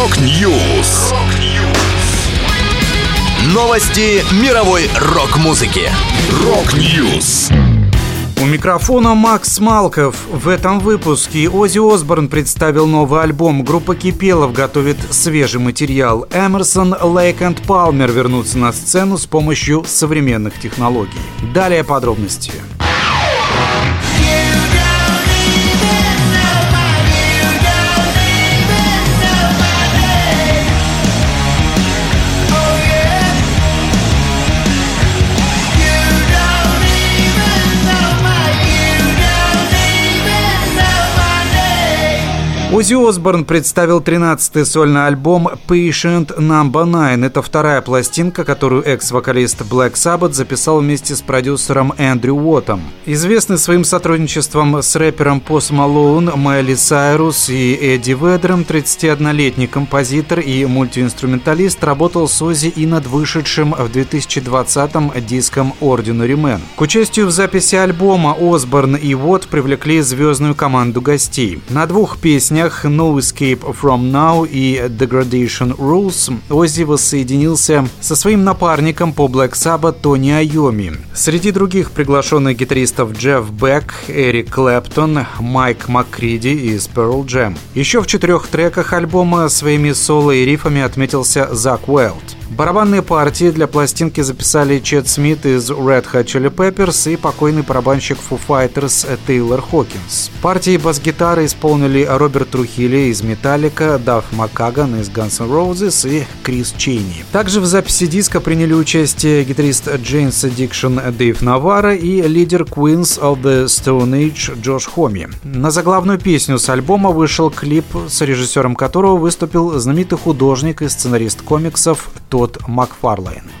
Рок-Ньюс. Новости мировой рок-музыки. Рок-Ньюс. У микрофона Макс Малков. В этом выпуске Оззи Осборн представил новый альбом. Группа Кипелов готовит свежий материал. Эмерсон, Лейк и Палмер вернутся на сцену с помощью современных технологий. Далее подробности. Оззи Осборн представил 13-й сольный альбом Patient Number 9. Это вторая пластинка, которую экс-вокалист Black Sabbath записал вместе с продюсером Эндрю Уоттом. Известный своим сотрудничеством с рэпером Пост Малоун, Майли Сайрус и Эдди Ведером, 31-летний композитор и мультиинструменталист работал с Оззи и над вышедшим в 2020-м диском Ordinary Man. К участию в записи альбома Осборн и Уотт привлекли звездную команду гостей. На двух песнях песнях No Escape From Now и Degradation Rules Оззи воссоединился со своим напарником по Black Sabbath Тони Айоми. Среди других приглашенных гитаристов Джефф Бек, Эрик Клэптон, Майк Маккриди из Pearl Jam. Еще в четырех треках альбома своими соло и рифами отметился Закк Уайлд. Барабанные партии для пластинки записали Чед Смит из Red Hot Chili Peppers и покойный барабанщик Foo Fighters Тейлор Хокинс. Партии бас-гитары исполнили Роберт Трухильо из Металлика, Дафф Маккаган из Guns N' Roses и Крис Чейни. Также в записи диска приняли участие гитарист Jane's Addiction Дэйв Наварро и лидер Queens of the Stone Age Джош Хомми. На заглавную песню с альбома вышел клип, с режиссером которого выступил знаменитый художник и сценарист комиксов Тодд Макфарлейн.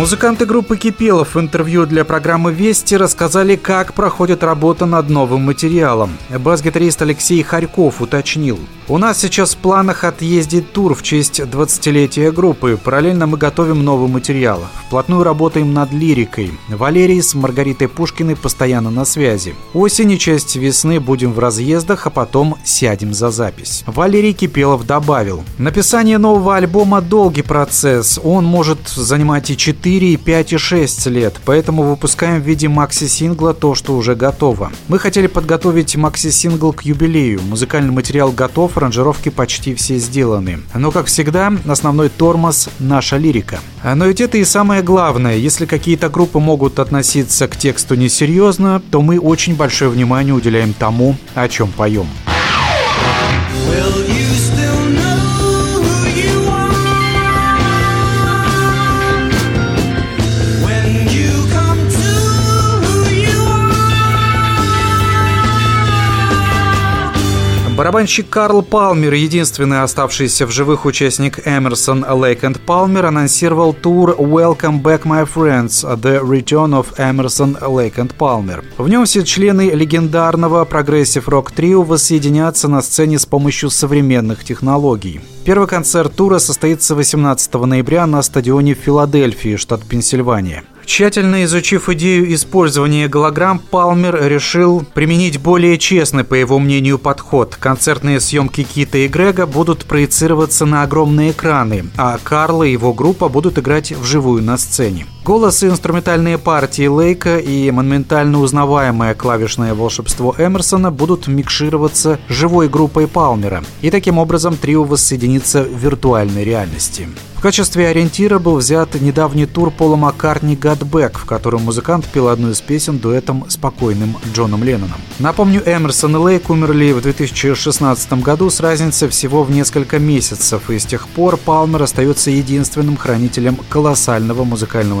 Музыканты группы Кипелов в интервью для программы «Вести» рассказали, как проходит работа над новым материалом. Бас-гитарист Алексей Харьков уточнил. «У нас сейчас в планах отъездить тур в честь 20-летия группы. Параллельно мы готовим новый материал. Вплотную работаем над лирикой. Валерий с Маргаритой Пушкиной постоянно на связи. Осень и часть весны будем в разъездах, а потом сядем за запись». Валерий Кипелов добавил. «Написание нового альбома – долгий процесс. Он может занимать и 4 4, 5 и 6 лет, поэтому выпускаем в виде макси-сингла то, что уже готово. Мы хотели подготовить макси-сингл к юбилею. Музыкальный материал готов, аранжировки почти все сделаны. Но, как всегда, основной тормоз – наша лирика. Но ведь это и самое главное. Если какие-то группы могут относиться к тексту несерьезно, то мы очень большое внимание уделяем тому, о чем поем. Will you Барабанщик Карл Палмер, единственный оставшийся в живых участник Эмерсон, Лейк и Палмер, анонсировал тур «Welcome Back, My Friends – The Return of Emerson, Lake and Palmer». В нем все члены легендарного прогрессив-рок трио воссоединятся на сцене с помощью современных технологий. Первый концерт тура состоится 18 ноября на стадионе Филадельфии, штат Пенсильвания. Тщательно изучив идею использования голограмм, Палмер решил применить более честный, по его мнению, подход. Концертные съемки Кита и Грега будут проецироваться на огромные экраны, а Карл и его группа будут играть вживую на сцене. Голос и инструментальные партии Лейка и монументально узнаваемое клавишное волшебство Эмерсона будут микшироваться живой группой Палмера, и таким образом трио воссоединится в виртуальной реальности. В качестве ориентира был взят недавний тур Пола Маккартни «God Back», в котором музыкант пел одну из песен дуэтом с покойным Джоном Ленноном. Напомню, Эмерсон и Лейк умерли в 2016 году с разницей всего в несколько месяцев, и с тех пор Палмер остается единственным хранителем колоссального музыкального